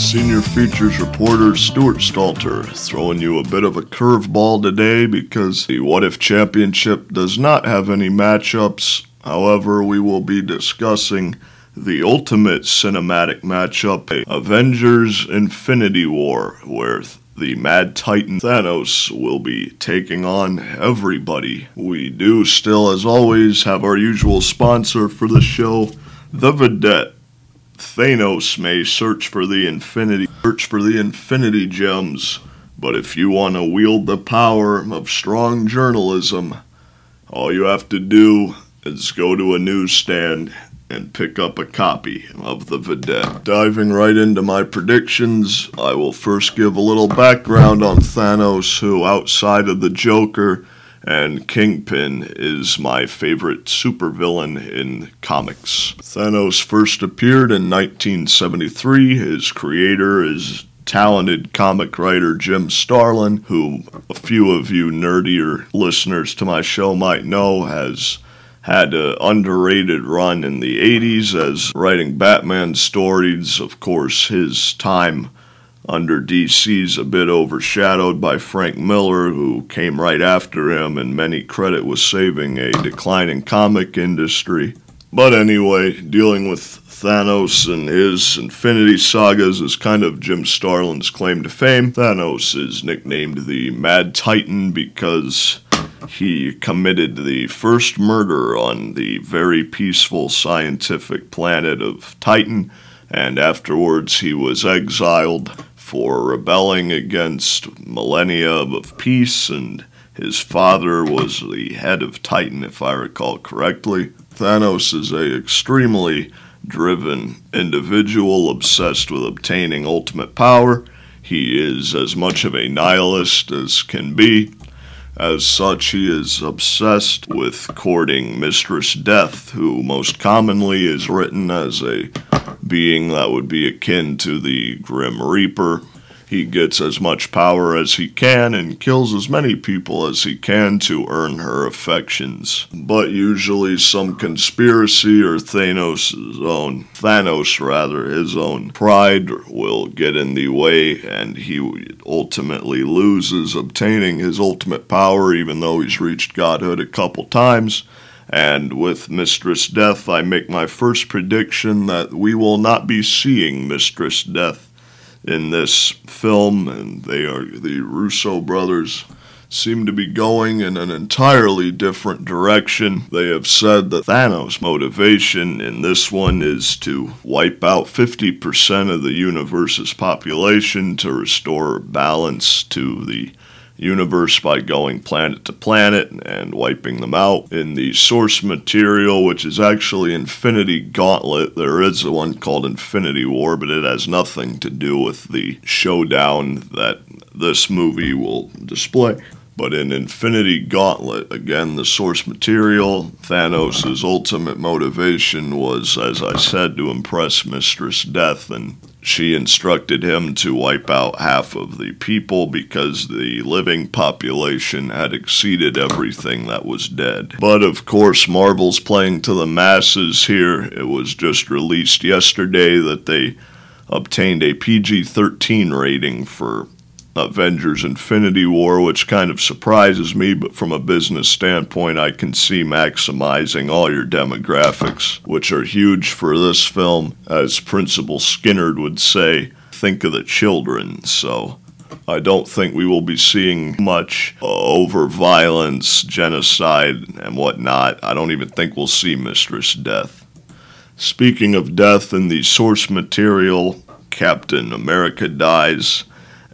Senior Features reporter Stuart Stalter throwing you a bit of a curveball today because the What If Championship does not have any matchups. However, we will be discussing the ultimate cinematic matchup Avengers Infinity War, where the Mad Titan Thanos will be taking on everybody. We do still, as always, have our usual sponsor for the show, The Vidette. Thanos may search for the infinity search for the infinity gems, but if you want to wield the power of strong journalism, all you have to do is go to a newsstand and pick up a copy of The Vidette. Diving right into my predictions, I will first give a little background on Thanos, who, outside of the Joker and Kingpin, is my favorite supervillain in comics. Thanos first appeared in 1973. His creator is talented comic writer Jim Starlin, who a few of you nerdier listeners to my show might know has had an underrated run in the 80s as writing Batman stories. Of course, his time under DC's a bit overshadowed by Frank Miller, who came right after him, and many credit with saving a declining comic industry. But anyway, dealing with Thanos and his Infinity Sagas is kind of Jim Starlin's claim to fame. Thanos is nicknamed the Mad Titan because he committed the first murder on the very peaceful scientific planet of Titan, and afterwards he was exiled for rebelling against millennia of peace, and his father was the head of Titan, if I recall correctly. Thanos is a extremely driven individual obsessed with obtaining ultimate power. He is as much of a nihilist as can be. As such, he is obsessed with courting Mistress Death, who most commonly is written as a being that would be akin to the Grim Reaper. He gets as much power as he can and kills as many people as he can to earn her affections. But usually some conspiracy or Thanos' own, Thanos rather, his own pride will get in the way and he ultimately loses obtaining his ultimate power even though he's reached godhood a couple times. And with Mistress Death, I make my first prediction that we will not be seeing Mistress Death in this film, and they are the Russo brothers seem to be going in an entirely different direction. They have said that Thanos' motivation in this one is to wipe out 50% of the universe's population to restore balance to the universe by going planet to planet and wiping them out. In the source material, which is actually Infinity Gauntlet, there is one called Infinity War, but it has nothing to do with the showdown that this movie will display. But in Infinity Gauntlet, again, the source material, Thanos' ultimate motivation was, as I said, to impress Mistress Death and she instructed him to wipe out half of the people because the living population had exceeded everything that was dead. But of course, Marvel's playing to the masses here. It was just released yesterday that they obtained a PG 13 rating for Avengers Infinity War, which kind of surprises me, but from a business standpoint, I can see maximizing all your demographics, which are huge for this film. As Principal Skinnerd would say, think of the children. So I don't think we will be seeing much uh, over violence, genocide, and whatnot. I don't even think we'll see Mistress Death. Speaking of death in the source material, Captain America dies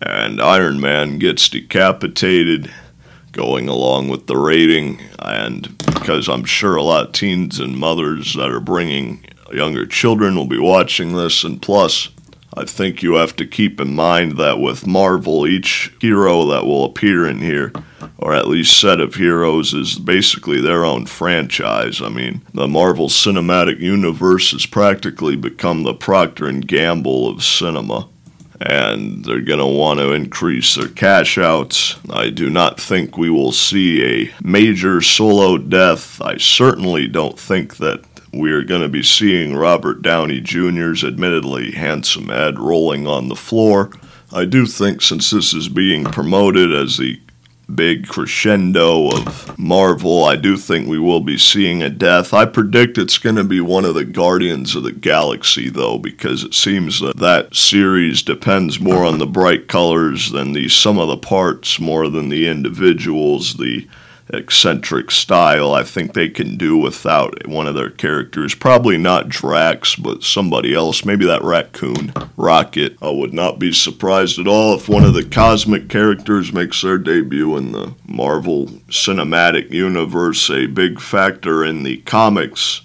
and Iron Man gets decapitated going along with the rating. And because I'm sure a lot of teens and mothers that are bringing younger children will be watching this, and plus, I think you have to keep in mind that with Marvel, each hero that will appear in here, or at least set of heroes, is basically their own franchise. I mean, the Marvel Cinematic Universe has practically become the Procter and Gamble of cinema and they're going to want to increase their cash outs. I do not think we will see a major solo death. I certainly don't think that we're going to be seeing Robert Downey Jr.'s admittedly handsome head rolling on the floor. I do think since this is being promoted as the big crescendo of Marvel, I do think we will be seeing a death. I predict it's going to be one of the Guardians of the Galaxy, though, because it seems that that series depends more on the bright colors than the sum of the parts, more than the individuals, the eccentric style. I think they can do without one of their characters. Probably not Drax, but somebody else. Maybe that raccoon, Rocket. I would not be surprised at all if one of the cosmic characters makes their debut in the Marvel Cinematic Universe. A big factor in the comics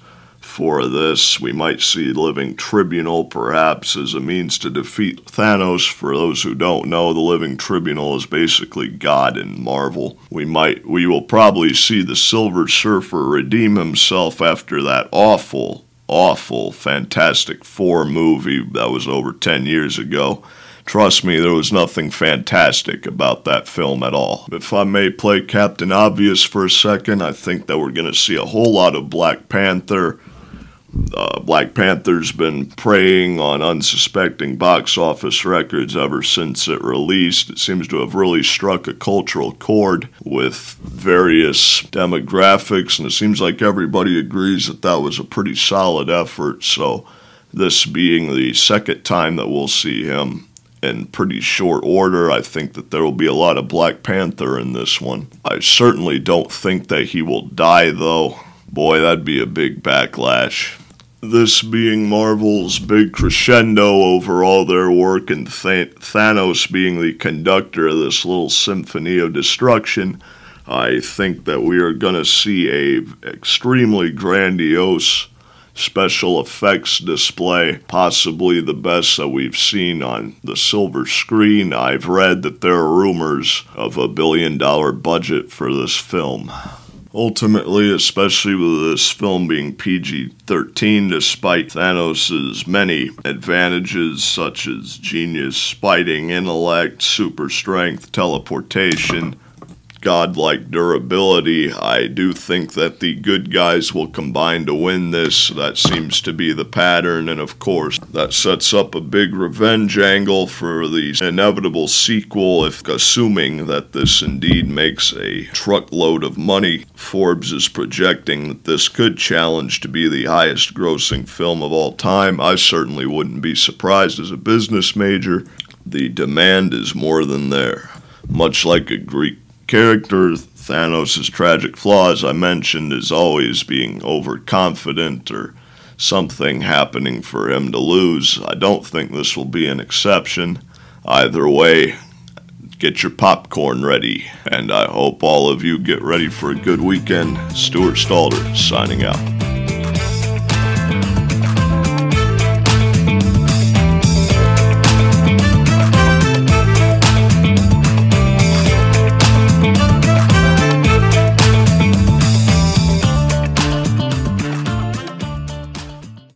for this. We might see Living Tribunal perhaps as a means to defeat Thanos. For those who don't know, the Living Tribunal is basically God in Marvel. We might we will probably see the Silver Surfer redeem himself after that awful awful Fantastic Four movie that was over 10 years ago. Trust me, there was nothing fantastic about that film at all. If I may play Captain Obvious for a second, I think that we're going to see a whole lot of Black Panther uh, Black Panther's been preying on unsuspecting box office records ever since it released. It seems to have really struck a cultural chord with various demographics, and it seems like everybody agrees that that was a pretty solid effort. So, this being the second time that we'll see him in pretty short order. I think that there will be a lot of Black Panther in this one. I certainly don't think that he will die, though. Boy, that'd be a big backlash this being Marvel's big crescendo over all their work, and Th- Thanos being the conductor of this little symphony of destruction, I think that we are going to see a extremely grandiose special effects display, possibly the best that we've seen on the silver screen. I've read that there are rumors of a billion dollar budget for this film. Ultimately, especially with this film being PG 13, despite Thanos' many advantages such as genius, fighting intellect, super strength, teleportation, godlike durability. I do think that the good guys will combine to win this. That seems to be the pattern, and of course, that sets up a big revenge angle for the inevitable sequel, if assuming that this indeed makes a truckload of money. Forbes is projecting that this could challenge to be the highest grossing film of all time. I certainly wouldn't be surprised as a business major. The demand is more than there. Much like a Greek character, Thanos' tragic flaw, as I mentioned, is always being overconfident or something happening for him to lose. I don't think this will be an exception. Either way, get your popcorn ready, and I hope all of you get ready for a good weekend. Stuart Stalter signing out.